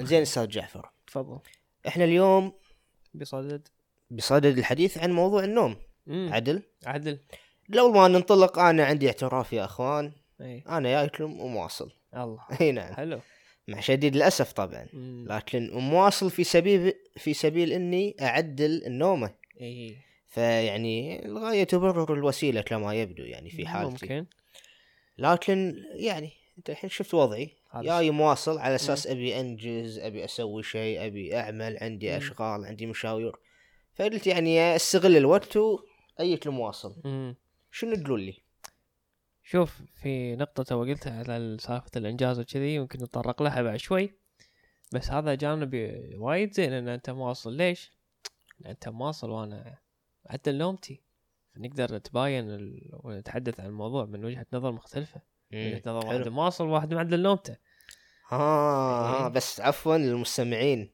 زين أستاذ جعفر. تفضل. إحنا اليوم بصدد. بصدد الحديث عن موضوع النوم. مم. عدل. عدل. لو ما ننطلق أنا عندي اعتراف يا أخوان. إي. أنا جايكم ومواصل الله. إي نعم. حلو. مع شديد الأسف طبعا. مم. لكن مواصل في سبيل في سبيل إني أعدل النومه إي. فيعني الغايه تبرر الوسيلة كما يبدو يعني في حالتي. ممكن. لكن يعني أنت الحين شفت وضعي. جاي مواصل على أساس أبي أنجز أبي أسوي شيء أبي أعمل عندي مم. أشغال عندي مشاوير فقلت يعني أستغل الوقت وأنت مواصل مم. شنو تقول لي؟ شوف في نقطة توك قلتها على سالفة الإنجاز وكذي يمكن نتطرق لها بعد شوي بس هذا جانب وايد زين إن أنت مواصل ليش؟ لأن أنت مواصل وأنا أعدل نومتي نقدر نتباين ال... ونتحدث عن الموضوع من وجهة نظر مختلفة من وجهة نظر واحد. مواصل وواحد معدل نومته ها ها إيه. بس عفوا للمستمعين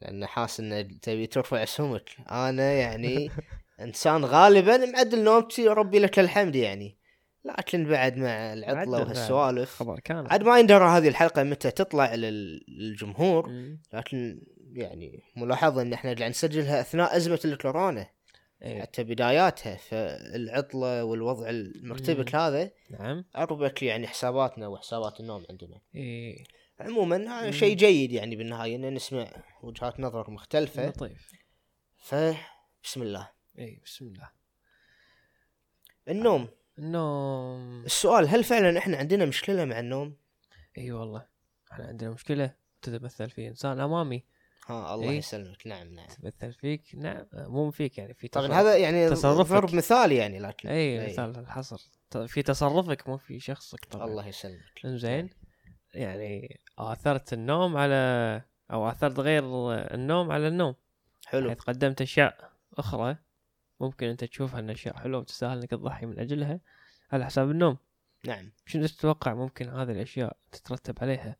لأن حاس إن تبي ترفع سمك أنا يعني إنسان غالبا معدل نومتي ربي لك الحمد يعني لكن بعد مع العطلة. وهالسوالف خبر كان عاد ما يندرى هذه الحلقة متى تطلع لل- للجمهور مم. لكن يعني ملاحظة إن إحنا قاعد نسجلها أثناء أزمة الكورونا إيه. حتى بداياتها فالعطلة والوضع المرتبك هذا نعم عربك يعني حساباتنا وحسابات النوم عندنا إيه. عموما. شيء جيد يعني بالنهاية ان نسمع وجهات نظر مختلفة. لطيف ف بسم الله. اي بسم الله. النوم. النوم. السؤال هل فعلا إحنا عندنا مشكلة مع النوم؟ اي والله. إحنا عندنا مشكلة تتمثل في إنسان أمامي. ها الله إيه. يسلمك. نعم نعم. تتمثل فيك. نعم مو فيك يعني في طبعا تصرف- هذا يعني تصرفك. ضرب مثالي يعني لكن اي مثال الحصر. في تصرفك مو في شخصك طبعا. الله يسلمك. زين يعني آثرت النوم على أو آثرت غير النوم على النوم. حلو. حيث قدمت أشياء أخرى ممكن أنت تشوفها إن أشياء حلوة وتستاهل إنك تضحي من أجلها على حساب النوم. نعم. شنو تتوقع ممكن هذه الأشياء تترتب عليها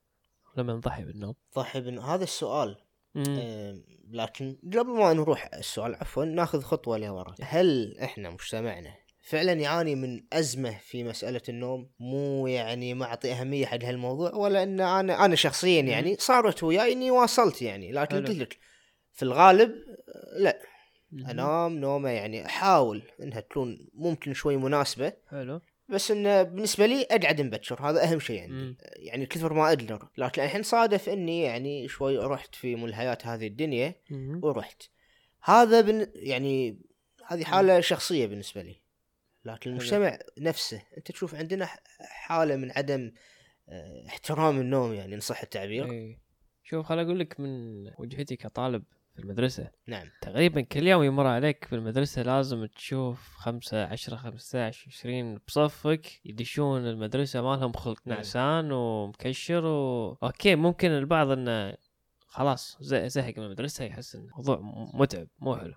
لما نضحي بالنوم؟ ضحي بن هذا السؤال. مم. آم، لكن قبل ما نروح السؤال عفوا ناخذ خطوة لورا. هل إحنا مجتمعنا فعلا يعاني من أزمة في مسألة النوم مو يعني ما اعطي أهمية حق هالموضوع ولا إن أنا أنا شخصيا مم. يعني صارت وياي إني واصلت يعني لكن. قلت لك في الغالب لا مم. أنام نومة يعني أحاول إنها تكون ممكن شوي مناسبة حلو بس انه بالنسبة لي أقعد مبكر هذا أهم شيء عندي مم. يعني كثر ما أقدر لكن الحين صادف إني يعني شوي رحت في ملهيات هذه الدنيا مم. ورحت هذا بن يعني هذه حالة شخصية بالنسبة لي لكن المجتمع نفسه أنت تشوف عندنا حالة من عدم آه، احترام النوم يعني إن صح التعبير. اي شوف خل أقول لك من وجهتي كطالب في المدرسة. نعم. تقريبا كل يوم يمر عليك في المدرسة لازم تشوف خمسة عشرة خمسة عشر عشرين بصفك يدشون المدرسة مالهم خلق نعم. نعسان ومكشر و... أوكي ممكن البعض إنه خلاص زهق من المدرسة يحس إن الموضوع متعب مو حلو.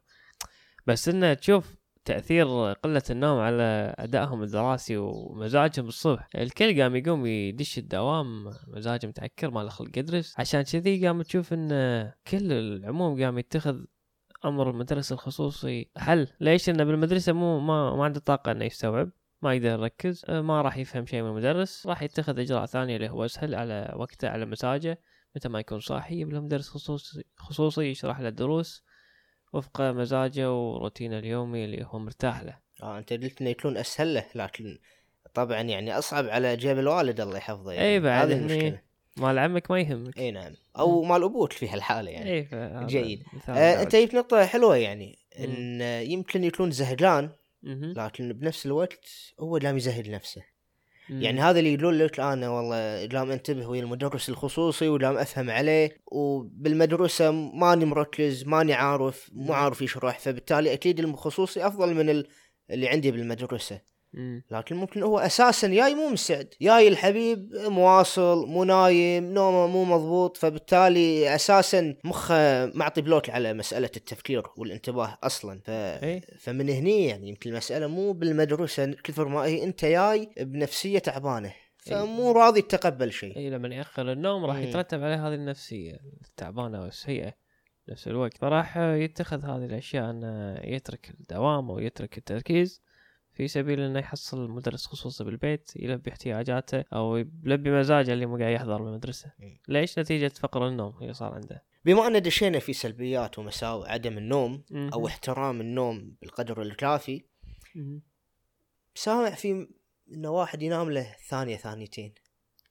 بس إنه تشوف تأثير قلة النوم على أدائهم الدراسي ومزاجهم الصبح. الكل قام يقوم يدش الدوام مزاجه متعكر ما له خلق يدرس. عشان كذي قام تشوف إن كل العموم قام يتخذ أمر المدرسة الخصوصي حل. ليش؟ انه بالمدرسة مو ما, ما عنده طاقة إنه يستوعب ما يقدر يركز ما راح يفهم شيء من المدرس. راح يتخذ إجراء ثانية اللي هو أسهل على وقته على مزاجه متى ما يكون صاحي يجيب له مدرس خصوصي خصوصي يشرح له الدروس. وفق مزاجه وروتينه اليومي اللي هو مرتاح له آه أنت قلت إنه يكون أسهل له لكن طبعا يعني أصعب على جيب الوالد الله يحفظه يعني إي بعد هذه المشكلة مال عمك ما يهمك إي نعم أو مال أبوك في هالحالة يعني إي جيد. آه. أنت جبت نقطة حلوة يعني مم. إن يمكن يكون زهقان. لكن بنفس الوقت هو لام يزهد نفسه مم. يعني هذا اللي يقولون لك أنا والله لام أنتبه ويا المدرس الخصوصي ولام أفهم عليه وبالمدرسة ماني مركز ماني عارف مو. عارف يشرح فبالتالي أكيد الخصوصي أفضل من ال- اللي عندي بالمدرسة. لكن ممكن هو أساسا جاي مو مستعد جاي الحبيب مواصل مو نايم نومه مو مضبوط فبالتالي أساسا مخه معطي بلوك على مسألة التفكير والانتباه أصلا. ف... إيه. فمن هني يعني يمكن المسألة مو بالمدرسة كثر ما هي أنت جاي بنفسية تعبانة. فمو راضي تتقبل شيء. اي لما يأخر النوم راح. يترتب عليه هذه النفسية التعبانة والسيئة نفس الوقت. فراح يتخذ هذه الأشياء أنه يترك الدوام أو يترك التركيز. في سبيل إنه يحصل مدرس خصوصي بالبيت يلبي احتياجاته أو يلبي مزاجه اللي مو قاعد يحضر بالمدرسة. ليش نتيجة فقر النوم اللي صار عنده بما أن دشينا في سلبيات ومساوئ عدم النوم أو. احترام النوم بالقدر الكافي. سامع في انه واحد ينام له ثانية ثانيتين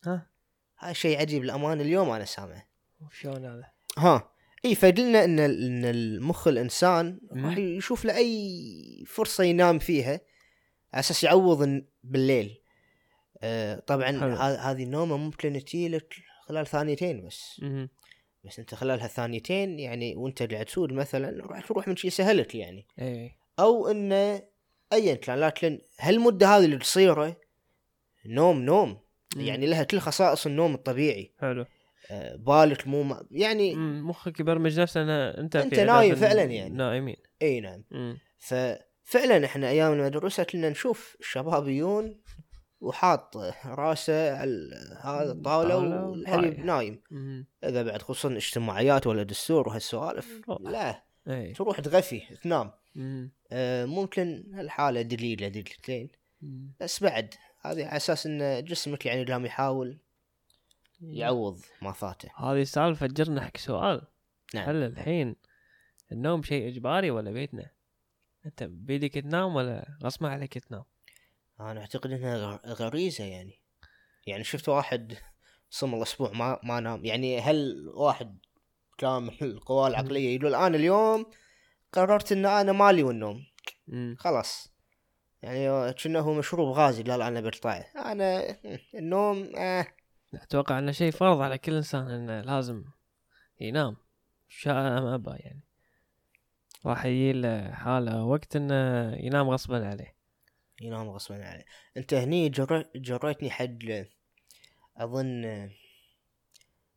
ها هذا شيء عجيب الامانه اليوم أنا سامعه شلون هذا ها إي فدلنا إن إن المخ الإنسان. راح يشوف له أي فرصة ينام فيها أساس يعوض بالليل آه طبعا هذه النومة ممكن تجيلك خلال ثانيتين بس مهم. بس أنت خلال هالثانيتين يعني وأنت قاعد تسود مثلا راح تروح من شيء سهلك يعني اي أو انه ايا كان لكن هالمدة هذه اللي تصيره نوم نوم مم. يعني لها كل خصائص النوم الطبيعي حلو آه، بالك مو م- يعني مم. مخك يبرمج نفسه إنه أنت في نايم فعلاً يعني. نائمين إي نعم مم. ففعلا إحنا أيام المدرسة كنا نشوف الشباب يجون وحاط راسه على هذا الطاولة والحبيب. نايم. إذا بعد خصوصا اجتماعيات ولا دستور وهالسوالف. لا إي تروح تغفي تنام مم. آه، ممكن هالحاله دليله دليلتين. بس بعد هذه على أساس إن جسمك يعني لازم يحاول يعوض ما فاته هذه السالفة تجرنا حق سؤال نعم هل الحين النوم شيء إجباري ولا بيتنا؟ أنت بيدك تنام ولا غصب عليك تنام؟ أنا أعتقد إنها غريزة يعني. يعني شفت واحد صم الأسبوع ما ما نام. يعني هل واحد كامل القوى العقلية يقول أنا اليوم قررت إن أنا مالي والنوم. خلاص. يعني كأنه هو مشروب غازي لا لا أنا بقطعه أنا النوم آه. أتوقع إنه شيء فرض على كل إنسان إنه لازم ينام. شاء ام ابى يعني. راح يجي له حالة وقت إنه ينام غصبا عليه. ينام غصبا عليه. أنت هني جر... جريتني حد أظن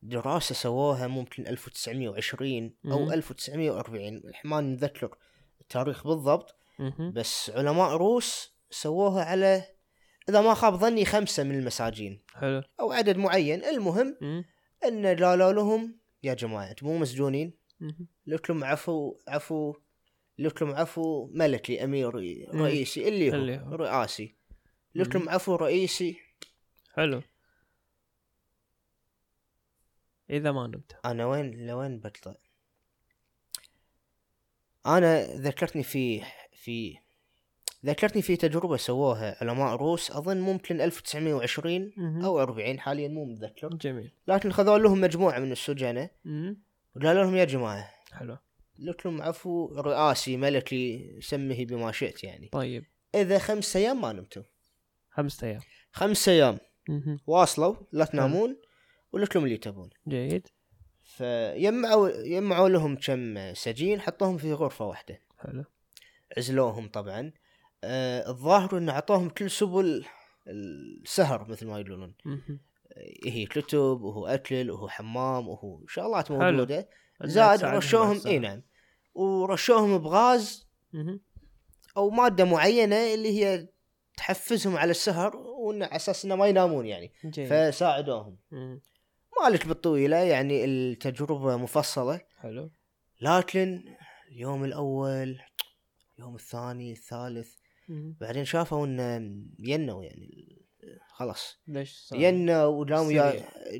دراسة سووها ممكن 1920 أو مم. 1940 ما نتذكر التاريخ بالضبط. بس علماء روس سووها على إذا ما خاب ظني خمسة من المساجين. حلو. أو عدد معين. المهم. إن قالوا لهم يا جماعة أنتم مو مسجونين. لكم عفو عفو لكم عفو ملكي اميري. رئيسي اللي هو, اللي هو. رئاسي. لكم عفو رئيسي حلو إذا ما نمت أنا وين لوين بطلع أنا ذكرتني في في ذكرتني في تجربة سووها علماء روس أظن ممكن 1920 مهم. أو 40 حاليا مو متذكر جميل لكن خذوا لهم مجموعة من السجناء. وقالوا لهم يا جماعة. حلو. لكم عفو رئاسي ملكي سمه بما شئت يعني. طيب. إذا خمس أيام ما نمتوا خمسة أيام. خمس أيام. واصلوا لا تنامون ولكم اللي تبون. جيد. فيجمعوا يجمعوا لهم كم سجين حطوهم في غرفة واحدة. حلو. عزلوهم طبعا. آه الظاهر انه اعطوهم كل سبل السهر مثل ما يقولون. هي كتب وهو أكل وهو حمام وهو شغلات. موجودة زاد رشوهم. إي نعم ورشوهم بغاز. أو مادة معينة اللي هي تحفزهم على السهر وانه على أساس إنه ما ينامون يعني جيد فساعدوهم. مالك بالطويلة يعني التجربة مفصلة حلو لكن اليوم الأول اليوم الثاني الثالث. بعدين شافوا إنه ينوا يعني خلاص. ليش صار؟ ينوا وقاموا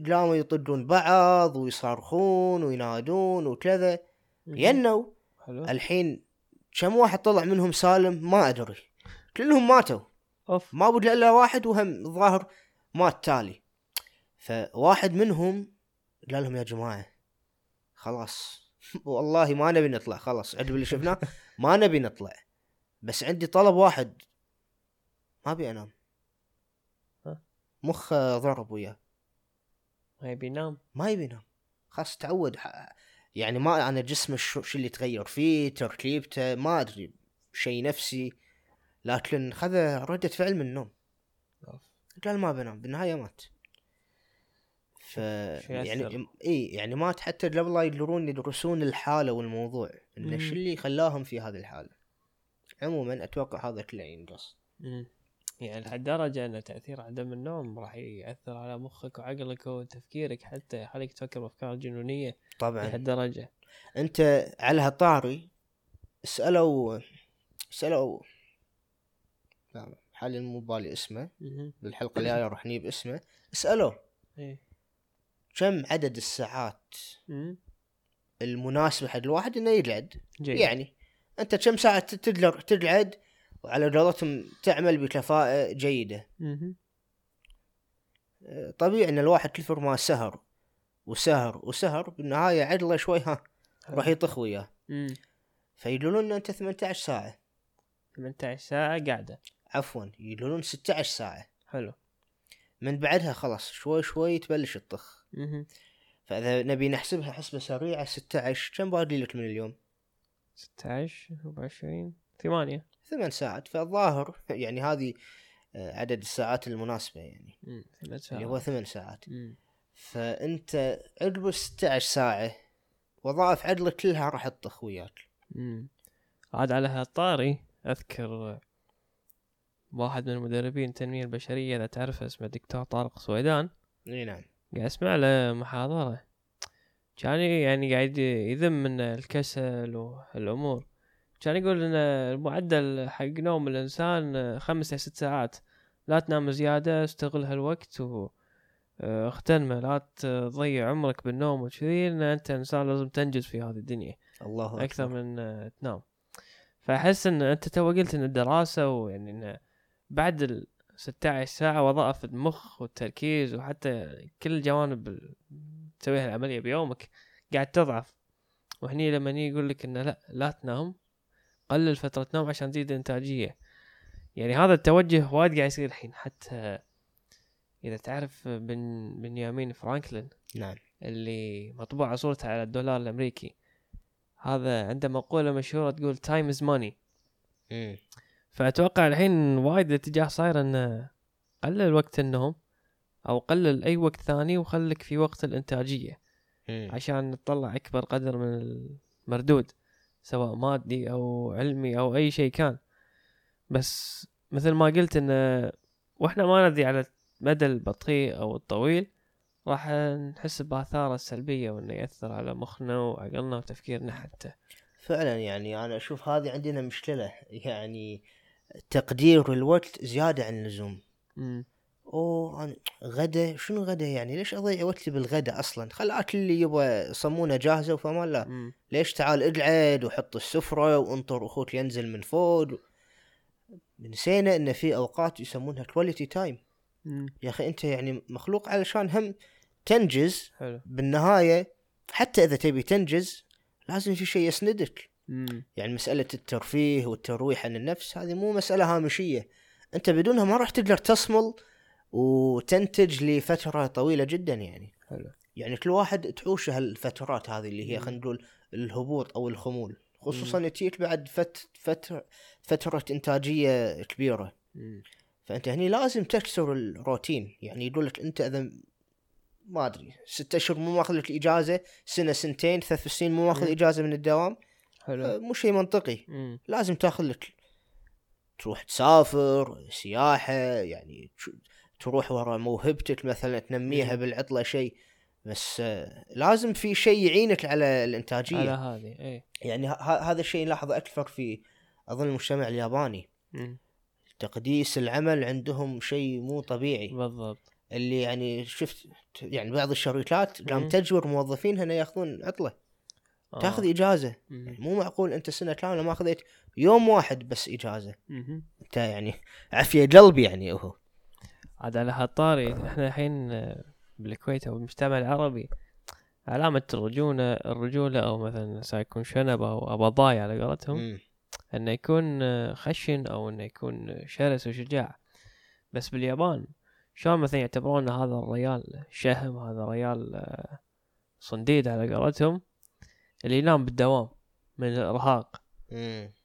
قاموا يطقون بعض ويصرخون وينادون وكذا. ينوا الحين كم واحد طلع منهم سالم ما أدري. كلهم ماتوا. أوف. ما بقى الا واحد وهم الظاهر مات تالي. فواحد منهم قال لهم يا جماعة خلاص. والله ما نبي نطلع خلاص. عقب اللي شفناه ما نبي نطلع. بس عندي طلب واحد. ما أبي أنام. ها؟ مخ ضرب وياه ما يبي ينام ما يبي ينام خلاص تعود يعني ما أنا جسمه شو شو اللي تغير فيه تركيبته ما أدري شيء نفسي لكن خذ ردة فعل من النوم. قال ما بنام بالنهاية مات ف؟ يعني إي يعني مات حتى قبل لا يقدرون يدرسون الحالة والموضوع انه. شو اللي خلاهم في هذه الحالة عموما أتوقع هذا كله ينقص. يعني لهالدرجة إن تأثير عدم النوم راح يأثر على مخك وعقلك وتفكيرك حتى يخليك تفكر بأفكار جنونية طبعا. لهالدرجة. أنت على هالطاري سألوا لا حاليا مو بالي اسمه. مهم. بالحلقة الجاية راح نجيب اسمه. اساله إيه. كم عدد الساعات مم. المناسبة حق الواحد إنه يقعد يعني أنت كم ساعة تقدر تقعد وعلى قولتهم تعمل بكفاءة جيدة. مهم. أه، طبيعي إن الواحد كثر ما سهر وسهر وسهر بالنهاية عدله شوي ها راح يطخ وياه. فيقولون إن أنت 18 ساعة. 18 ساعة قاعدة. عفوا يقولون 16 ساعة. حلو. من بعدها خلاص شوي شوي تبلش تطخ. فإذا نبي نحسبها حسبة سريعة 16 كم باقي لك من اليوم؟ 16 24 8 ثمان ساعات فالظاهر يعني هذه آه، عدد الساعات المناسبة يعني. اللي هو ثمان ساعات. مم. فأنت عقب 16 ساعة وظائف عدلك كلها راح تطخ وياك. عاد على هالطاري أذكر واحد من المدربين التنمية البشرية إذا تعرفه اسمه دكتور طارق سويدان. إي نعم. قاعد اسمع له محاضرة. كان يعني قاعد يذم من الكسل والأمور. كان يقول إن المعدل حق نوم الإنسان خمس إلى ست ساعات. لا تنام زيادة استغل هالوقت و آه، اغتنمه. لا تضيع عمرك بالنوم وكذي ان أنت إنسان لازم تنجز في هذه الدنيا. الله أكثر أكبر. من آه، تنام. فأحس إن أنت تو قلت إن الدراسة ويعني إن بعد ال 16 ساعة وظائف المخ والتركيز وحتى كل الجوانب ال- تسويها العملية بيومك قاعد تضعف. وهني لما يقول لك انه لا لا تنام قلل فترة نوم عشان تزيد الانتاجية. يعني هذا التوجه وايد قاعد يصير الحين. حتى إذا تعرف بن بنيامين فرانكلين نعم. اللي مطبوعة صورته على الدولار الأمريكي. هذا عنده مقولة مشهورة تقول is money. مم. فأتوقع الحين وايد الاتجاه صاير إنه قلل وقت النوم أو قلل أي وقت ثاني وخلك في وقت الإنتاجية. مم. عشان تطلع أكبر قدر من المردود. سواء مادي أو علمي أو أي شيء كان. بس مثل ما قلت انه وإحنا ما ندري على المدى البطيء أو الطويل راح نحس بآثاره السلبية وإنه يأثر على مخنا وعقلنا وتفكيرنا حتى. فعلا يعني أنا أشوف هذه عندنا مشكلة. يعني تقدير الوقت زيادة عن اللزوم. مم. اوه أنا غدا؟ شنو غدا يعني؟ ليش أضيع وقتي بالغدا أصلا؟ خل أكل اللي يبغى صمونه جاهزة وفما لا. ليش تعال اقعد وحط السفرة وانطر أخوك ينزل من فوق؟ نسينا إن في أوقات يسمونها quality time. يا أخي أنت يعني مخلوق علشان هم تنجز حلو. بالنهاية. حتى إذا تبي تنجز لازم في شيء يسندك. مم. يعني مسألة الترفيه والترويح عن النفس هذه مو مسألة هامشية. أنت بدونها ما راح تقدر تصمل وتنتج لفترة طويلة جدا يعني حلو يعني كل واحد تحوشه هالفترات هذه اللي هي. خلينا نقول الهبوط أو الخمول خصوصا تجيك بعد فت فترة فترة إنتاجية كبيرة مم. فأنت هني لازم تكسر الروتين يعني يقول لك أنت إذا ما أدري ستة أشهر مو ماخذ لك إجازة سنة سنتين ثلاث سنين مو ماخذ. إجازة من الدوام آه، حلو مو شيء منطقي مم. لازم تاخذ لك تروح تسافر سياحة يعني تروح ورا موهبتك مثلا تنميها مم. بالعطلة شيء بس آه، لازم في شيء يعينك على الإنتاجية على هذه اي يعني هذا الشيء نلاحظه أكثر في أظن المجتمع الياباني مم. تقديس العمل عندهم شيء مو طبيعي بالضبط اللي يعني شفت يعني بعض الشركات قام. تجبر موظفينها انه يأخذون عطلة آه. تأخذ إجازة مم. يعني مو معقول أنت سنة كاملة ما أخذت يوم واحد بس إجازة مم. أنت يعني عافية قلب يعني هو عاد على هالطاري إحنا الحين آه، بالكويت أو المجتمع العربي علامة الرجولة الرجولة أو مثلا سيكون شنب أو ابضاي على قولتهم. إنه يكون آه، خشن أو إنه يكون شرس وشجاع بس باليابان شلون مثلا يعتبرون هذا الريال شهم هذا ريال آه، صنديد على قولتهم اللي ينام بالدوام من الإرهاق.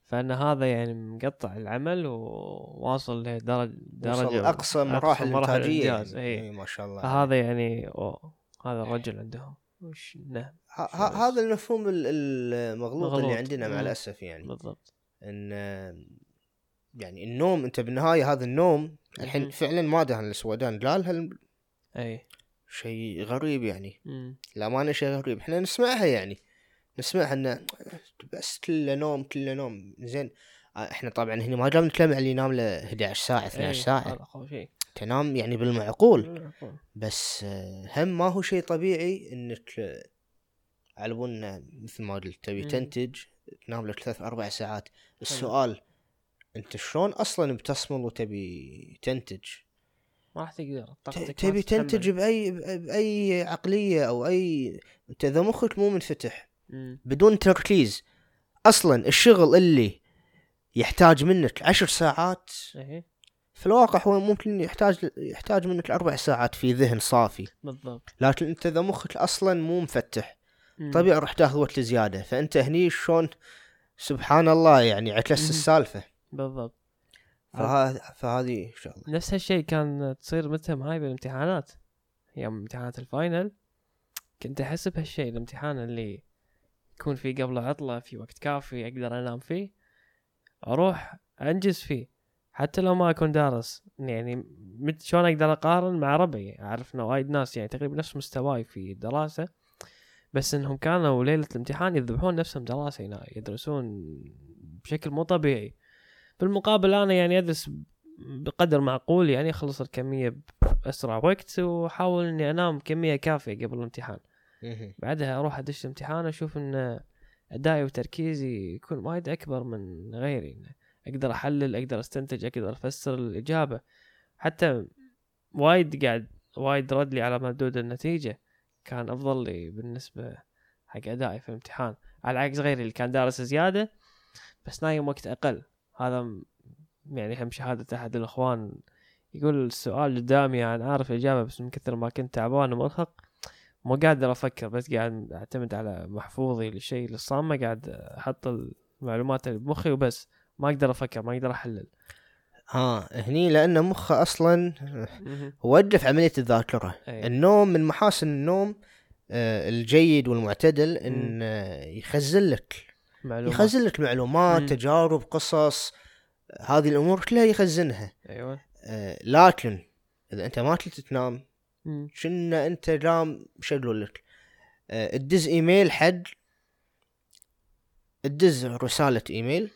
فأن هذا يعني مقطع العمل وواصل لدرجة وصل درجة أقصى مراحل الإنتاجية. يعني. إيه ما شاء الله فهذا يعني أوه هذا الرجل عندهم. وش نعم هذا المفهوم ال- المغلوط اللي. عندنا مع. الأسف يعني. بالضبط. إن يعني النوم أنت بالنهاية هذا النوم الحين. فعلا ما دهن السودان. لا هل إي. شيء غريب يعني. ما شيء غريب. إحنا نسمعها يعني. نسمعها إنه بس كله نوم كله نوم. زين. آه، إحنا طبعا هنا ما جاب نتكلم على اللي ينام له 11 ساعة 12 إيه، ساعة. تنام يعني بالمعقول. بس آه، هم ما هو شيء طبيعي إنك على بالنا مثل ما قلت تبي. تنتج تنام لك ثلاث أربع ساعات. السؤال أنت شلون أصلا بتصمل وتبي تنتج؟ ما راح تقدر تبي. تنتج بأي بأي عقلية أو أي أنت إذا مخك مو منفتح. بدون تركيز. أصلا الشغل اللي يحتاج منك عشر ساعات إيه. في الواقع هو ممكن يحتاج يحتاج منك أربع ساعات في ذهن صافي. بالضبط. لكن أنت إذا مخك أصلا مو مفتح. طبيعي راح تاخذ وقت زياده فأنت هني شلون؟ سبحان الله يعني مم. السالفة. بالضبط. فهذا فهذه شغله نفس هالشيء كان تصير متى معاي بالامتحانات. يوم امتحانات ال final كنت أحس بهالشيء الامتحان اللي يكون فيه قبله عطلة في وقت كافي أقدر أنام فيه. أروح أنجز فيه. حتى لو ما أكون دارس يعني مت شلون أقدر أقارن مع ربعي؟ أعرف إنه وايد ناس يعني تقريبا نفس مستواي في الدراسة بس إنهم كانوا ليلة الامتحان يذبحون نفسهم دراسة هنا يدرسون بشكل مو طبيعي. بالمقابل أنا يعني أدرس بقدر معقول يعني أخلص الكمية بأسرع وقت وأحاول إني أنام كمية كافية قبل الامتحان. بعدها أروح أدش الامتحان أشوف إن أدائي وتركيزي يكون وايد أكبر من غيري أقدر أحلل أقدر أستنتج أقدر أفسر الإجابة. حتى وايد قاعد وايد رد لي على مردود النتيجة. كان أفضل لي بالنسبة حق أدائي في الامتحان. على عكس غيري اللي كان دارس زيادة بس نايم وقت أقل. هذا يعني هم شهادة أحد الإخوان. يقول السؤال قدامي أنا عارف الإجابة بس من كثر ما كنت تعبان ومرهق مو قادر أفكر بس قاعد أعتمد على محفوظي للشيء للصامة قاعد أحط المعلومات اللي بمخي وبس. ما أقدر أفكر ما أقدر أحلل. ها هني لأن مخه أصلا وقف عملية الذاكرة. أي. النوم من محاسن النوم آه، الجيد والمعتدل إن آه، يخزن لك معلومات. يخزن لك معلومات مم. تجارب قصص هذه الأمور كلها يخزنها. أيوه. آه، لكن إذا أنت ما تلت تنام. كنا انت نام شغلوا لك؟ آه، تدز إيميل حد تدز رسالة إيميل.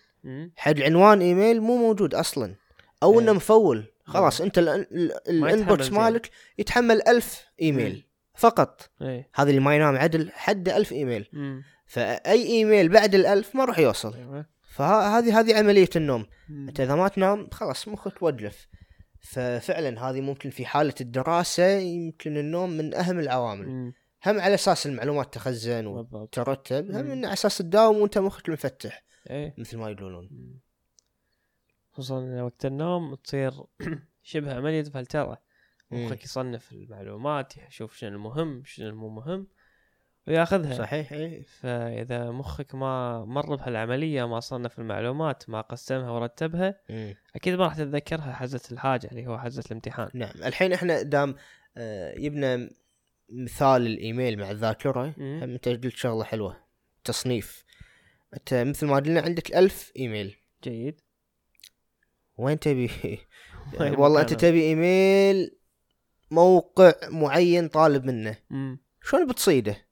حد عنوان إيميل مو موجود أصلا أو إيه. انه مفول. خلاص أنت الإنبوكس مالك يتحمل ألف إيميل مم. فقط. إيه. هذا اللي ما ينام عدل حده ألف إيميل. مم. فأي إيميل بعد الألف ما راح يوصل. أيوه فهذه هذه عملية النوم. مم. أنت إذا ما تنام خلاص مخك وجف ففعلا هذه ممكن في حالة الدراسة يمكن النوم من أهم العوامل مم. هم على أساس المعلومات تخزن وترتب هم على أساس تداوم وأنت مخك مفتح إيه مثل ما يقولون. خصوصا وقت النوم تصير شبه عملية فلترة مم. مخك يصنف المعلومات يشوف شنو المهم شنو المو مهم وياخذها. صحيح اي فإذا مخك ما مر بهالعملية ما صنف المعلومات ما قسمها ورتبها مم. أكيد ما راح تتذكرها حزة الحاجة اللي هو حزة الامتحان. نعم. الحين إحنا دام آه، يبنا مثال الإيميل مع الذاكرة. هم أنت قلت؟ شغلة حلوة. تصنيف. أنت مثل ما قلنا عندك ألف إيميل. جيد. وين تبي؟ وين والله أنت؟ تبي إيميل موقع معين طالب منه. شلون بتصيده؟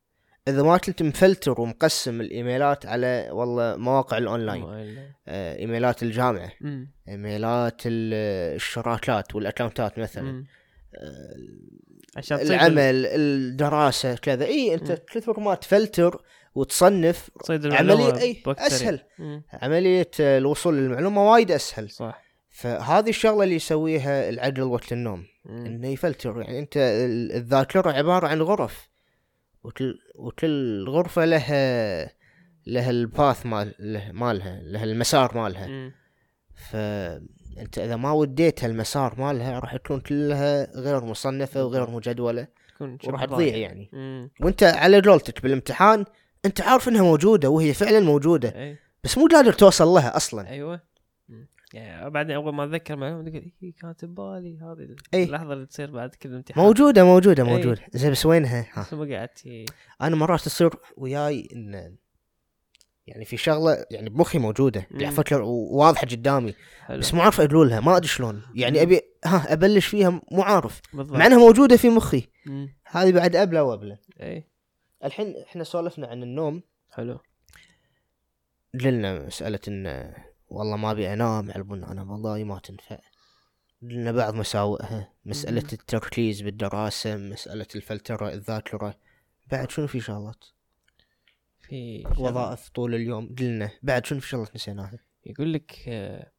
إذا ما كنت مفلتر ومقسم الإيميلات على والله مواقع الأونلاين. آه، إيميلات الجامعة مم. إيميلات ال- الشراكات والأكونتات مثلا. آه، عشان العمل الدراسة كذا إي أنت. كثر ما تفلتر وتصنف عملية إي. أسهل مم. عملية الوصول للمعلومة وايد أسهل صح فهذه الشغلة اللي يسويها العقل وقت النوم مم. إنه يفلتر يعني أنت ال- الذاكرة عبارة عن غرف وكل وكل غرفة لها لها الباث مال له- مالها لها المسار مالها. فانت إذا ما وديتها المسار مالها راح تكون كلها غير مصنفة وغير شبه وراح. تضيع يعني مم. وانت على قولتك بالامتحان انت عارف إنها موجودة وهي فعلا موجودة اي بس مو قادر توصل لها أصلا أيوه. يعني بعدين أول ما أتذكر معلومة اي كانت ببالي هذه إي. اللحظة اللي تصير بعد كل امتحان. موجودة موجودة إي. موجودة. زين بس وينها؟ ها. بس ما قعدت أنا مرات تصير وياي إن يعني في شغلة يعني بمخي موجودة أفكر وواضحه قدامي. بس مو عارف ادلولها ما أدري شلون. يعني. أبي ها أبلش فيها مو عارف. مع إنها موجودة في مخي. هذه بعد ابله وابله اي الحين إحنا سولفنا عن النوم. حلو. قلنا مسألة إن والله ما أبي أنام على البن أنا والله ما تنفع. لنا بعض مساوئها مسألة. التركيز بالدراسة مسألة الفلترة الذاكرة. بعد شنو في شغلات؟ في وظائف طول اليوم قلنا. بعد شنو في شغلات نسيناها؟ يقول لك آه،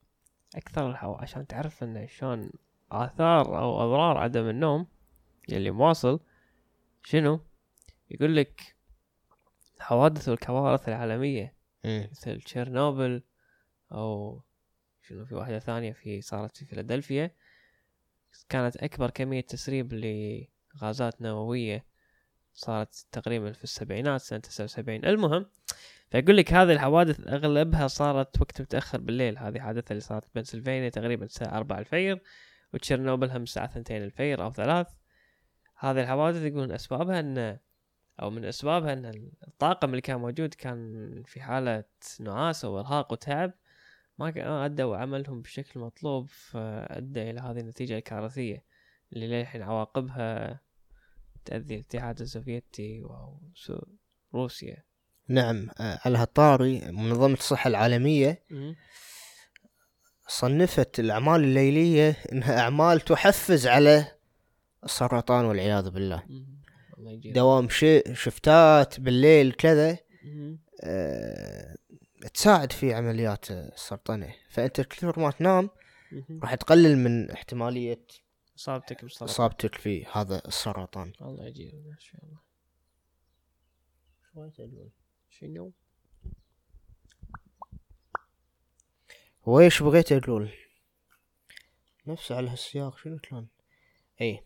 أكثر الحو... عشان تعرف انه شلون آثار أو أضرار عدم النوم اللي مواصل شنو؟ يقول لك الحوادث والكوارث العالمية. مثل تشيرنوبل أو شنو في واحدة ثانية في صارت في فيلادلفيا. كانت أكبر كمية تسريب لغازات نووية صارت تقريبا في السبعينات سنة 79 المهم فيقول لك هذه الحوادث أغلبها صارت وقت متأخر بالليل. هذه حادثه اللي صارت بنسلفانيا تقريبا الساعة 4 الفجر وتشيرنوبل هم الساعة 2 الفجر أو 3 هذه الحوادث يقولون أسبابها أن أو من أسبابها أن الطاقم اللي كان موجود كان في حالة نعاس وارهاق وتعب. ما أدوا عملهم بشكل مطلوب فأدى إلى هذه النتيجة الكارثية اللي للحين عواقبها تأذي الاتحاد السوفيتي وروسيا نعم آه، على هالطاري منظمة الصحة العالمية صنفت الأعمال الليلية إنها أعمال تحفز على السرطان والعياذ بالله. دوام شيء شفتات بالليل كذا. تساعد في عمليات السرطانة فأنت كثر ما تنام. راح تقلل من احتمالية إصابتك بالسرطان إصابتك في هذا السرطان. الله يجيبنا إن شاء الله. شنو؟ وإيش بغيت أقول؟ نفس على هالسياق شنو كان؟ اي.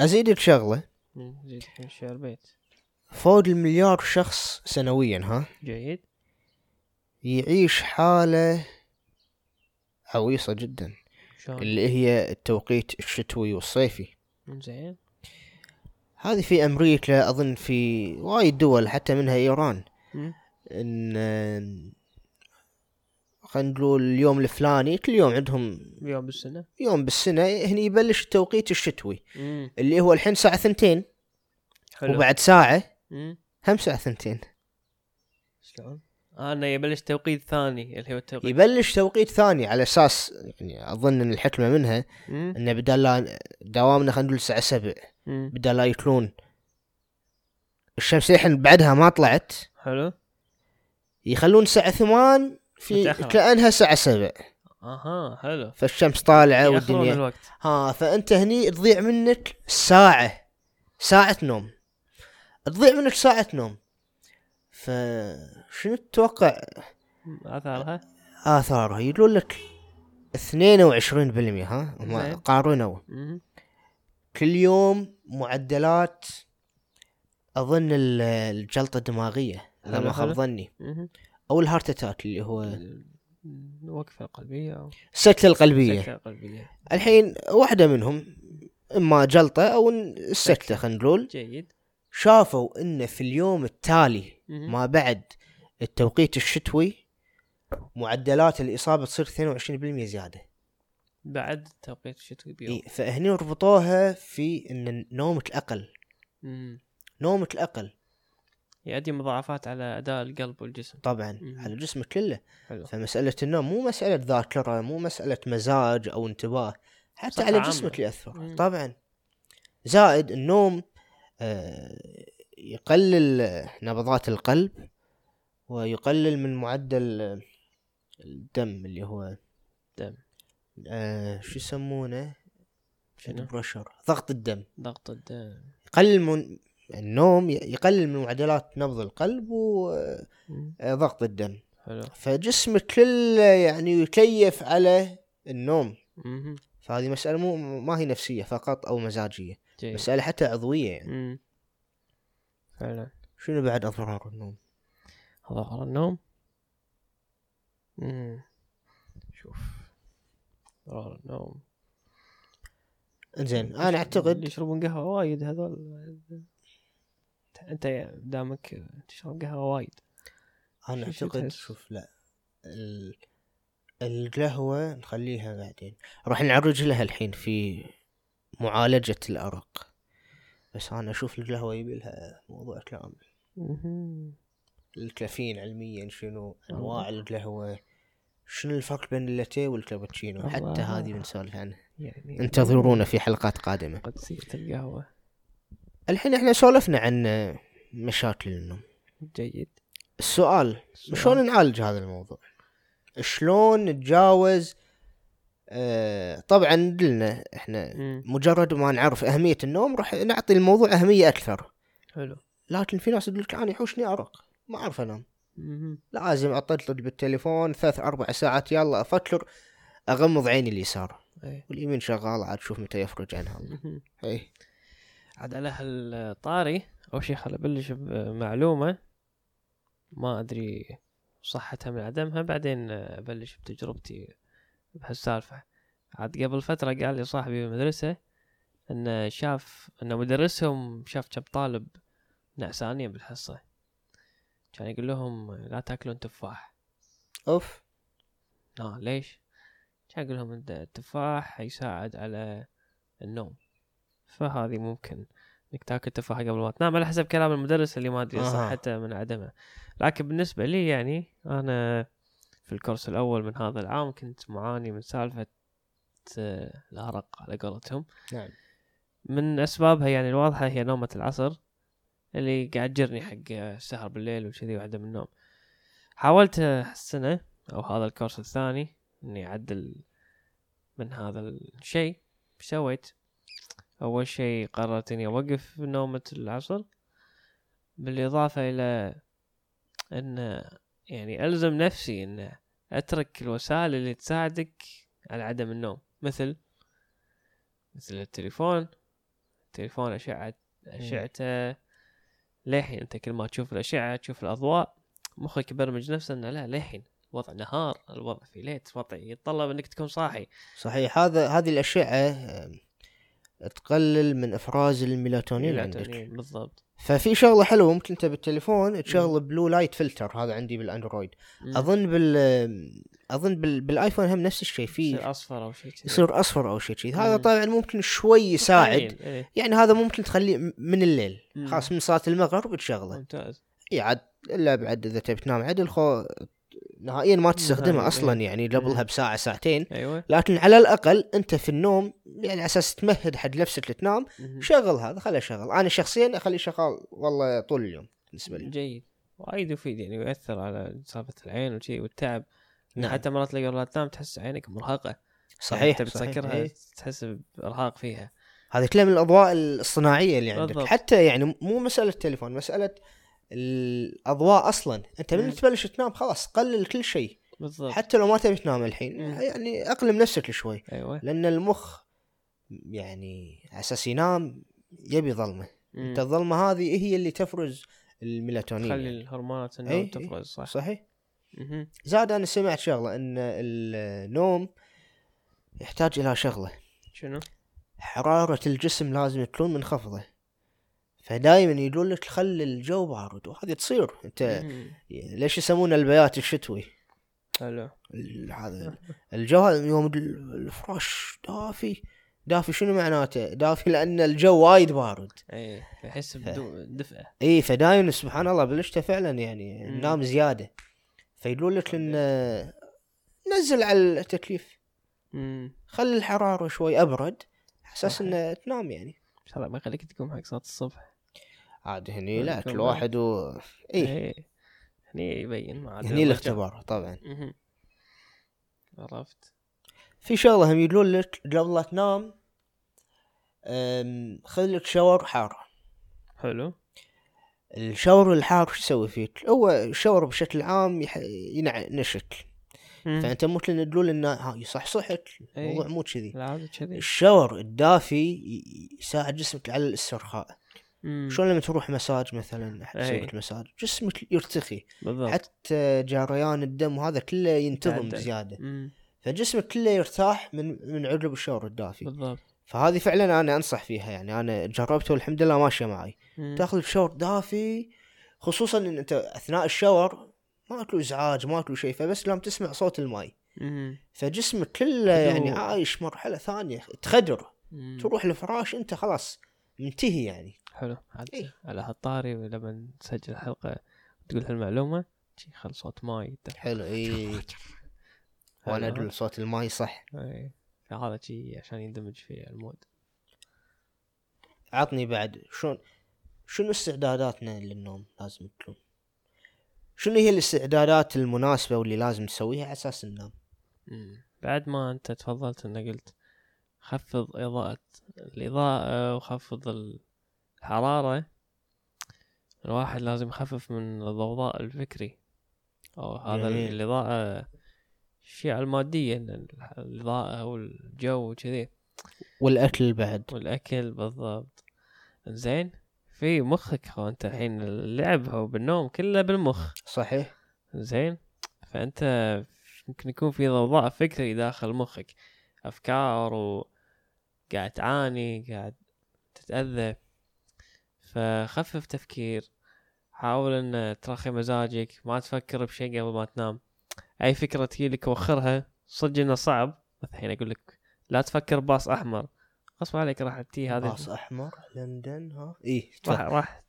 أزيدك شغلة. زيد الحين شير بيت فوق المليار شخص سنويا ها؟ جيد. يعيش حالة عويصة جدا شلون؟ اللي هي التوقيت الشتوي والصيفي. زين هذه في أمريكا أظن في وايد دول حتى منها إيران. مم. إن خلينا نقول اليوم الفلاني كل يوم عندهم يوم بالسنة. يوم بالسنة هني يبلش التوقيت الشتوي. مم. اللي هو الحين ساعة ثنتين حلو. وبعد ساعة هم ساعة ثنتين. شلون؟ انه يبلش توقيت ثاني اللي هو التوقيت. يبلش توقيت ثاني على أساس يعني أظن أن الحكمة منها مم. أنه بدال لا دوامنا خلينا نقول الساعة سبع مم. بدال لا يكلون الشمس الحين بعدها ما طلعت. حلو. يخلون الساعة ثمان في متأخرة. كأنها الساعة سبع. أها حلو. فالشمس طالعة يأخرون والدنيا الوقت. ها فأنت هني تضيع منك ساعة ساعة نوم. تضيع منك ساعة نوم. فشنو تتوقع؟ آثارها؟ آثارها. يقولون لك 22% ها؟ هم. قارنوا. كل يوم معدلات أظن ال- الجلطة الدماغية إذا حلو، ما خاب. ظني. أو ال heart attack اللي هو الوقفة القلبية أو السكتة القلبية. سكتة قلبية الحين واحدة منهم إما جلطة أو السكتة خلينا نقول. جيد. شافوا إن في اليوم التالي. ما بعد التوقيت الشتوي معدلات الإصابة تصير 22% زيادة بعد توقيت الشتوي بيوم إي فهني ربطوها في إن نومك أقل مم. نومك الأقل يؤدي مضاعفات على أداء القلب والجسم طبعا مم. على جسمك كله حلو فمسألة النوم مو مسألة ذاكرة مو مسألة مزاج أو انتباه حتى على عامة. جسمك يأثر مم. طبعا زائد النوم يقلل نبضات القلب ويقلل من معدل آه، الدم اللي هو دم. آه شو يسمونه؟ برشر ضغط الدم ضغط الدم يقلل من النوم يقلل من معدلات نبض القلب وضغط مم. الدم حلو فجسمك كله يعني يكيف على النوم مم. فهذه مسألة مو ما هي نفسية فقط أو مزاجية جيد مسألة حتى عضوية يعني. مم. فعلا. شنو بعد أضرار النوم؟ ظهر النوم؟ مم. شوف. ظهر النوم. اللي أنا يشربون- أعتقد اللي يشربون قهوة وايد هذول؟ أنت دامك تشرب قهوة وايد. أنا أعتقد؟ شوف لا. ال... القهوة نخليها بعدين. راح نعرج لها الحين في معالجة الأرق. بس أنا أشوف القهوة يبي لها موضوع كامل. الكافيين علميا شنو؟ أنواع القهوة. شنو الفرق بين اللاتيه والكابتشينو؟ حتى. هذه بنسولف عنها يعني انتظرونا في حلقات قادمة. قدسية القهوة. الحين إحنا سولفنا عن مشاكل النوم. جيد. السؤال السؤال. شلون نعالج هذا الموضوع؟ شلون نتجاوز آه طبعا قلنا إحنا. مجرد ما نعرف أهمية النوم راح نعطي الموضوع أهمية أكثر حلو لكن في ناس تقول لك أنا يحوشني أرق ما أعرف أنام. لازم أطلطل بالتليفون ثلاث أربع ساعات يلا أفكر أغمض عيني اليسار إيه. واليمين شغال عاد شوف متى يفرج عنها الله. اي عاد على هالطاري أول شيء خل أبلش بمعلومة ما أدري صحتها من عدمها بعدين أبلش بتجربتي بهالسالفة. عاد قبل فترة قال لي صاحبي بالمدرسة انه شاف إن مدرسهم شاف كم طالب نعسانين بالحصة. كان يقول لهم لا تأكلون تفاح. أوف. آه ليش؟ كان يقول لهم التفاح يساعد على النوم. فهذه ممكن إنك تأكل تفاح قبل ما تنام على حسب كلام المدرس اللي ما أدري. صحته من عدمه. لكن بالنسبة لي يعني أنا في الكورس الأول من هذا العام كنت معاني من سالفة آه، الأرق على قولتهم. نعم. من أسبابها يعني الواضحة هي نومة العصر اللي قاعد تجرني حق السهر بالليل وكذي وعدم النوم. حاولت هالسنة أو هذا الكورس الثاني إني أعدل من هذا الشيء. سويت. أول شيء قررت إني أوقف نومة العصر. بالإضافة إلى إن يعني ألزم نفسي إن أترك الوسائل اللي تساعدك على عدم النوم مثل مثل التليفون التليفون أشعة أشعته للحين أنت كل ما تشوف الأشعة تشوف الأضواء مخك يبرمج نفسه إنه لا للحين الوضع نهار الوضع في ليل الوضع يتطلب إنك تكون صاحي. صحيح هذا هذه الأشعة تقلل من إفراز الميلاتونين عندك. ميلاتونين، بالضبط. ففي شغلة حلوة ممكن انت بالتليفون تشغل blue light filter هذا عندي بالأندرويد مم. أظن بال أظن بال... بالآيفون هم نفس الشيء يصير في أصفر أو شيء. يصير أصفر أو شيء كذي هذا. طبعا ممكن شوي يساعد إيه. يعني هذا ممكن تخليه من الليل مم. خلاص من صلاة المغرب تشغله ممتاز إي عاد إلا بعد إذا تبي تنام عدل خو نهائيا ما تستخدمه نهائياً، أصلا إيه. يعني قبلها بساعة ساعتين أيوه لكن على الأقل أنت في النوم يعني أساس تمهد حق نفسك لتنام. شغل هذا خليه شغل. أنا شخصيا أخليه شغال والله طول اليوم بالنسبة لي. جيد. وايد يفيد يعني ويأثر على سالفة العين وشي والتعب. نعم. حتى مرات قبل لا تنام تحس عينك مرهقة. صحيح تبي صحيح. تسكرها إيه. تحس بإرهاق فيها. هذه كلها من الأضواء الصناعية اللي عندك. بالضبط. حتى يعني مو مسألة تليفون مسألة الأضواء أصلا. أنت من مم. تبلش تنام خلاص قلل كل شيء. بالضبط. حتى لو ما تبي تنام الحين مم. يعني أقلم نفسك شوي. أيوه. لأن المخ يعني على أساس ينام يبي ظلمه. أنت الظلمة هذه هي اللي تفرز الميلاتونين تخلي يعني. الهرمونات إيه، النوم إيه. تفرز صح صحيح. زاد أنا سمعت شغلة إن النوم يحتاج إلى شغلة شنو؟ حرارة الجسم لازم تكون منخفضة فدائما يقول لك خلي الجو بارد وهذه تصير أنت مم. ليش يسمونه البيات الشتوي حلو هذا الجو هذا يوم ال- الفراش دافي دافي شنو معناته؟ دافي لأن الجو وايد بارد. إي يحس بدفئة إي فدايما سبحان الله بلشته فعلا يعني. نام زيادة. فيقولون لك إن نزل على التكييف. امم خلي الحرارة شوي أبرد على أساس. إنه تنام يعني. إن شاء الله ما يخليك تقوم حق صلاة الصبح. عاد هني لا كل واحد و... إي. إيه هني يبين ما عاد هني. الاختبار طبعا. عرفت. في شغلة هم يقولون لك قبل لا تنام خذ لك شاور حار حلو الشاور الحار شو يسوي فيك؟ هو الشاور بشكل عام يح... ينعنشك. فأنت ممكن تقول إنه يصحصحك. الموضوع مو كذي لا عاد كذي الشاور الدافي يساعد جسمك على الاسترخاء. شلون لما تروح مساج مثلا. لك مساج جسمك يرتخي بالضبط حتى جريان الدم وهذا كله ينتظم تعدل. بزيادة مم. فجسمك كله يرتاح من من عقب الشاور الدافي بالضبط فهذه فعلا أنا أنصح فيها يعني أنا جربته والحمد لله ماشية معي مم. تأخذ شاور دافي خصوصا إن أنت أثناء الشاور ماكو إزعاج ماكو شيء فبس لما تسمع صوت الماي. فجسمك كله يعني. عايش مرحلة ثانية تخدر مم. تروح الفراش أنت خلاص منتهي يعني حلو عاد إيه. على هالطاري لما نسجل حلقة تقول هالمعلومة خل صوت ماي. حلو اي وأنا. أقول صوت الماي صح اي فهذا شي عشان يندمج في ال mood. عطني بعد شلون شنو استعداداتنا للنوم؟ لازم تكون شنو هي الاستعدادات المناسبة واللي لازم تسويها على أساس ننام. بعد ما أنت تفضلت إنك قلت خفض إضاءة الإضاءة وخفض الحرارة الواحد لازم يخفف من الضوضاء الفكري. أو هذا. الإضاءة الأشياء المادية إن ال- الاضاءة والجو وكذي. والأكل بعد. والأكل بالضبط. زين في مخك هو أنت الحين اللعب هو بالنوم كله بالمخ. صحيح. زين فأنت ممكن يكون في ضوضاء فكري داخل مخك. أفكار وقاعد تعاني قاعد تتأذى. فخفف تفكير. حاول إن ترخي مزاجك. ما تفكر بشيء قبل ما تنام. اي فكرة تجي لك وخرها صدق إنه صعب. الحين أقول لك لا تفكر باص أحمر. غصب عليك راح تجي هذه باص أحمر لندن ها؟ اي راح راح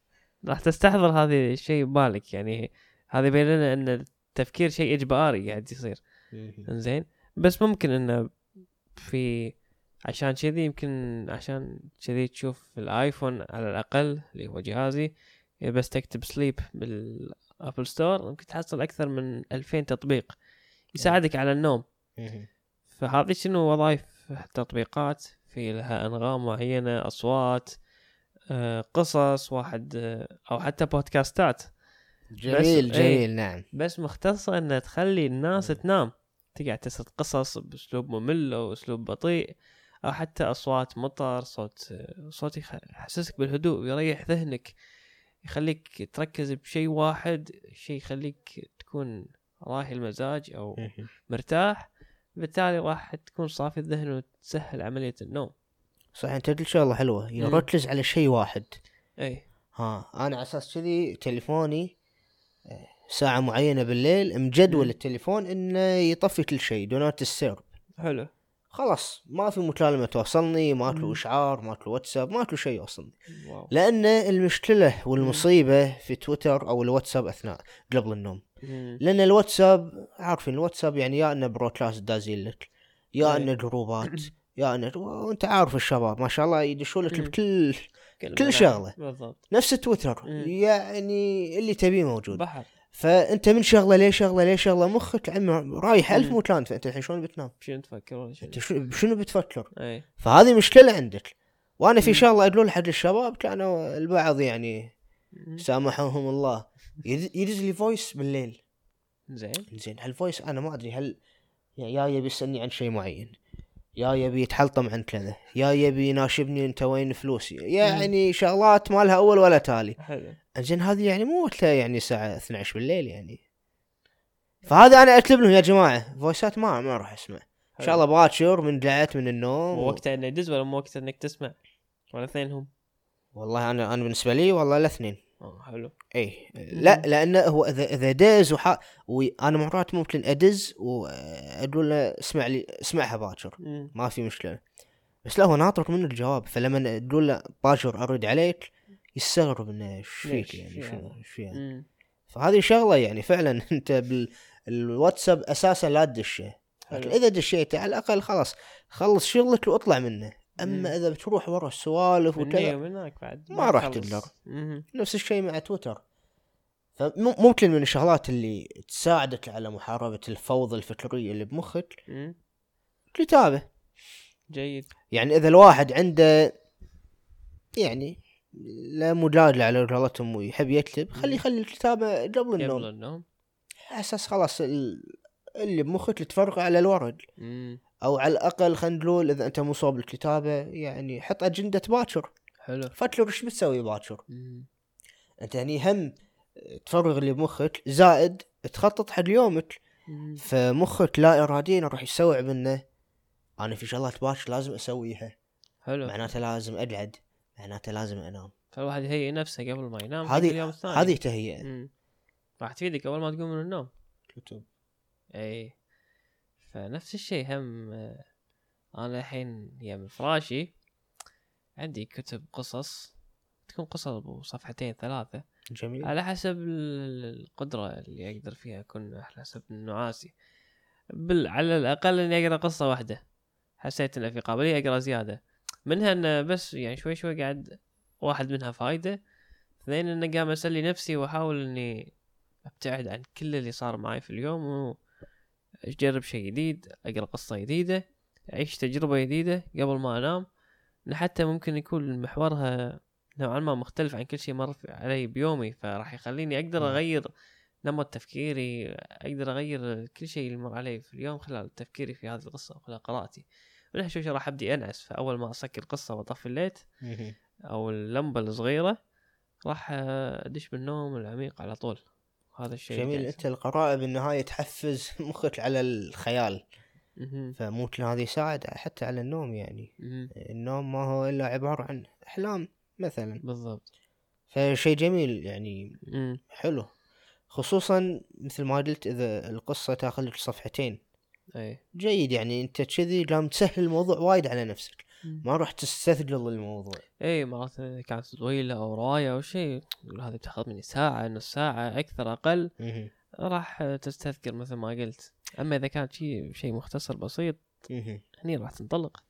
راح تستحضر هذه الشيء ببالك. يعني هذا يبين لنا إن التفكير شيء إجباري قاعد يصير. إنزين. بس ممكن إنه في عشان كذي يمكن عشان كذي تشوف الآيفون على الأقل اللي هو جهازي بس تكتب sleep بال App Store ممكن تحصل أكثر من 2000 تطبيق يساعدك على النوم. فهذه شنو وظائف التطبيقات في لها أنغام معينة أصوات آه، قصص واحد آه، أو حتى بودكاستات. جميل بس- إيه. جميل نعم. بس مختصة إنها تخلي الناس تنام. تقعد تسرد قصص بأسلوب ممل أو أسلوب بطيء أو حتى أصوات مطر صوت صوت يخ- يحسسك بالهدوء ويريح ذهنك. يخليك تركز بشيء واحد شيء يخليك تكون راهي المزاج أو مرتاح. بالتالي راح تكون صافي الذهن وتسهل عملية النوم. صح أنت قلت شغلة حلوة. يركز على شيء واحد. اي ها أنا على أساس كذي تليفوني آه، ساعة معينة بالليل مجدول. التليفون إنه يطفي كل شيء. do not disturb حلو. خلاص ما في مكالمة توصلني ما مم. له إشعار ما له واتساب ما له شيء يوصلني wow لأن المشكلة والمصيبة في تويتر أو الواتساب أثناء قبل النوم مم. لأن الواتساب عارفين الواتساب يعني يا إنه broadcast دازين لك يا إيه. إنه جروبات يا إنه وأنت عارف الشباب ما شاء الله يدشون لك. بكل كل. شغلة. بالضبط نفس تويتر. يعني اللي تبيه موجود بحر فأنت من شغلة ليه شغلة ليه شغلة مخك عم رايح مم. مكان فأنت الحين شلون بتنام؟ شنو تفكر؟ ولا شنو أنت شنو بتفكر؟ اي فهذه مشكلة عندك. وأنا في. شغلة أقول حق الشباب كانوا البعض يعني. سامحهم الله. يدز لي voice بالليل. زين. زين هال voice أنا ما أدري هل يا يبي يسألني عن شيء معين؟ يا يبي يتحلطم عن كذا؟ يا يبي يناشبني أنت وين فلوسي؟ يعني شغلات ما لها أول ولا تالي. حلو. زين هذه يعني مو وقتها يعني الساعة 12 بالليل يعني. فهذا أنا أكتب لهم يا جماعة فويسات ما ما راح أسمع. إن شاء الله باكر من دعيت من النوم مو وقتها إنه يدز ولا مو وقتها إنك تسمع؟ ولا اثنينهم والله أنا أنا بالنسبة لي والله الاثنين آه حلو. إي. لا لأنه هو اذا إذا دز وح... وأنا مرات ممكن أدز واقول له اسمع لي اسمعها باكر. ما في مشكلة. بس لا هو ناطر منه الجواب. فلما تقول له باكر أرد عليك يستغرب إنه إيش؟ فيك يعني؟ إيش يعني مم. فهذه شغلة يعني فعلا أنت بالواتساب أساسا لا تدشه لكن. إذا دشيته على الأقل خلاص خلص شغلك واطلع منه مم. اما إذا بتروح ورا السوالف وكذا ما راح. تقدر. نفس الشيء مع تويتر فممكن من الشغلات اللي تساعدك على محاربة الفوضى الفكرية اللي بمخك مم. كتابة جيد يعني إذا الواحد عنده يعني لا مجادلة على قولتهم ويحب يكتب خلي خلي الكتابة قبل قبل النوم. النوم. على أساس خلاص ال- اللي بمخك تفرغه على الورق. مم. أو على الأقل خلينا نقول إذا أنت مو صوب الكتابة يعني حط أجندة باكر. حلو. فكر إيش بتسوي باكر. أنت هني هم تفرغ اللي بمخك زائد تخطط حق يومك. مم. فمخك لا اراديا راح يستوعب إنه أنا في شغلات باكر لازم أسويها. حلو. معناته لازم أقعد. معناته لازم انام. فالواحد يهيئ نفسه قبل ما ينام هذه اليوم الثاني. هذه تهيئة. راح تفيدك قبل ما تقوم من النوم. كتب. إي. فنفس الشيء هم أنا الحين يا من فراشي عندي كتب قصص تكون قصص أبو صفحتين ثلاثة. جميل. على حسب ال- القدرة اللي أقدر فيها أكون على حسب النعاسي. بال... على الأقل إني أقرأ قصة واحدة. حسيت إن في قابلية أقرأ زيادة. منها إن بس يعني شوي شوي قاعد واحد منها فايدة. اثنين إن قام أسلي نفسي وأحاول إني أبتعد عن كل اللي صار معي في اليوم وأجرب شيء جديد أقرأ قصة جديدة أعيش تجربة جديدة قبل ما أنام. إن حتى ممكن يكون محورها نوعا ما مختلف عن كل شيء مر علي بيومي فراح يخليني أقدر. أغير نمط تفكيري أقدر أغير كل شيء اللي مر علي في اليوم خلال تفكيري في هذه القصة وخلال قراءتي. من شوي راح أبدي انعس فأول ما أسكر قصة وأطفي الليت. أو اللمبة الصغيرة راح أدش بالنوم العميق على طول. هذا الشيء جميل. أنت القراءة بالنهاية تحفز مخك على الخيال. فممكن هذا يساعد حتى على النوم يعني. النوم ما هو إلا عبارة عن أحلام مثلا. بالضبط. فشيء جميل يعني. حلو. خصوصا مثل ما قلت إذا القصة تاخذ لك صفحتين. اي جيد يعني أنت كذي قام تسهل الموضوع وايد على نفسك. ما راح تستثقل الموضوع اي مرات كانت طويلة أو روايه أو شيء هذه بتاخذ مني ساعة نص ساعة أكثر أقل. راح تستذكر مثل ما قلت أما إذا كان شيء شيء مختصر بسيط. هني راح تنطلق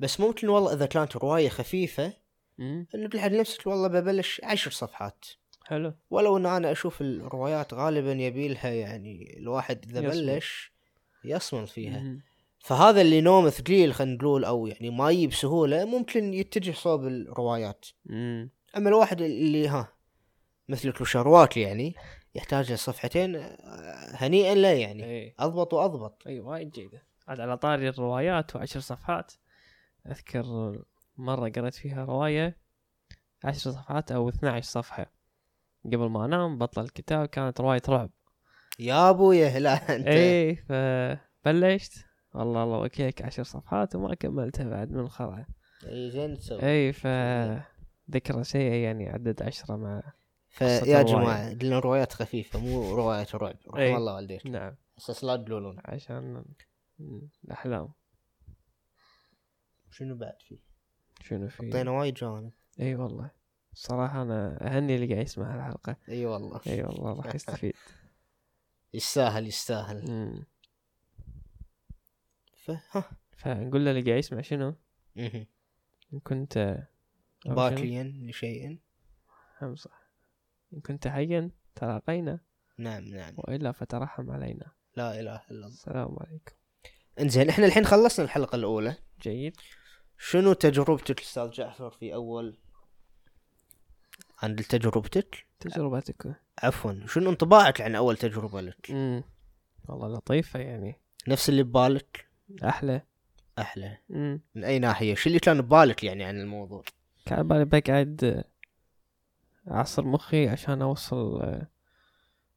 بس ممكن والله إذا كانت رواية خفيفة امم انه تقول حق نفسك والله ببلش عشر صفحات حلو ولو إن أنا أشوف الروايات غالبا يبيلها يعني الواحد إذا. بلش يصمل فيها. مم. فهذا اللي نومه ثقيل خلينا نقول أو يعني ما يجي بسهوله ممكن يتجه صوب الروايات. أما الواحد اللي ها مثلك وشروات يعني يحتاج صفحتين آه، هنيئا له يعني. اي أضبط وأضبط. اي وايد جيدة. عاد على طاري الروايات وعشر صفحات. أذكر مرة قريت فيها رواية عشر صفحات أو 12 صفحة. قبل ما أنام بطل الكتاب كانت رواية رعب. يا أبويا لا أنت. إيه فبلشت والله الله وكيلك عشر صفحات وما كملتها بعد من الخرعه إي زين تسوي إي ف ذكرى سيئة يعني عدد عشرة مع فيا. جماعة قلنا روايات خفيفة مو روايات رعب. رحم. الله والديك. نعم. أساس لا تقولون. عشان الأحلام. شنو بعد فيه؟ شنو في حطينا وايد جوانب. إي والله. الصراحة أنا أهني اللي قاعد يسمع الحلقة إي والله. إي والله راح يستفيد. يستاهل يستاهل. مم. فها فنقول له اللي قاعد يسمع شنو. إن كنت؟ باكيا لشيء هم صح. إن كنت حيا تلاقينا. نعم نعم. وإلا فترحم علينا. لا إله إلا الله. السلام عليكم. إنزين إحنا الحين خلصنا الحلقة الأولى. جيد. شنو تجربتك أستاذ جعفر في أول؟ عن تجربتك؟ تجربتك عفوا. شنو انطباعك عن أول تجربة لك؟ مم. والله لطيفة يعني. نفس اللي ببالك؟ أحلى. أحلى. مم. من أي ناحية؟ شو اللي كان ببالك يعني عن الموضوع؟ كان بالي بقعد أعصر مخي عشان أوصل آه،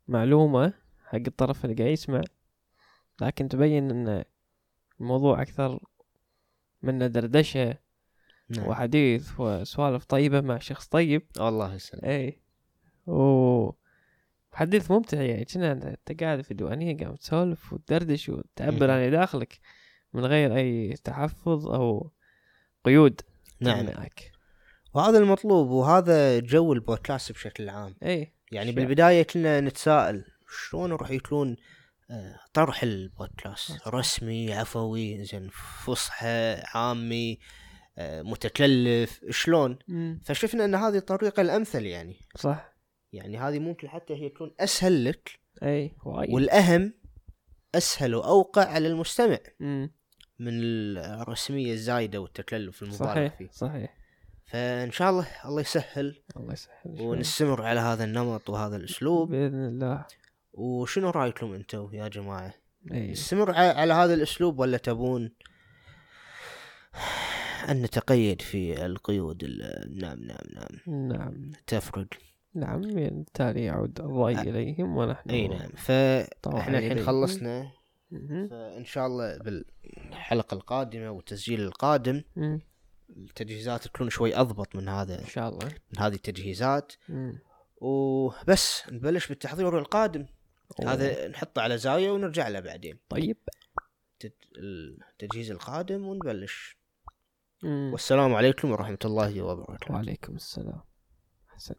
معلومة حق الطرف اللي قاعد يسمع. لكن تبين أن الموضوع أكثر من دردشة نعم. وحديث وسوالف طيبة مع شخص طيب. والله يسلمك. اي و حديث ممتع يعني كنا انت قاعد في ديوانية قاعد تسولف وتدردش وتعبر. عن داخلك من غير أي تحفظ أو قيود. نعم. تمنعك وهذا المطلوب وهذا جو البودكاست بشكل عام. اي يعني بالبداية كنا نتساءل شلون راح يكون آه، طرح البودكاست. رسمي عفوي زين فصحى عامي آه، متكلف شلون؟ مم. فشفنا إن هذه الطريقة الأمثل يعني. صح. يعني هذه ممكن حتى هي تكون أسهل لك إي وايد. والأهم أسهل وأوقع على المستمع مم. من الرسمية الزايدة والتكلف المبالغ صحيح فيه. صحيح. فإن شاء الله الله يسهل الله يسهل. ونستمر على هذا النمط وهذا الأسلوب. بإذن الله. وشنو رأيكم أنتم يا جماعة؟ إي. نستمر على هذا الأسلوب ولا تبون أن نتقيد في القيود ال- نعم نعم نعم. نعم. تفرق نعم بالتالي يعود الرأي إليهم ونحن إي نعم فإحنا الحين. خلصنا. فإن شاء الله بالحلقة القادمة والتسجيل القادم. التجهيزات تكون شوي أضبط من هذا إن شاء الله من هذه التجهيزات. وبس نبلش بالتحضير القادم أوه. هذا نحطه على زاوية ونرجع له بعدين طيب التجهيز القادم ونبلش مم. والسلام عليكم ورحمة الله وبركاته وعليكم السلام أحسنت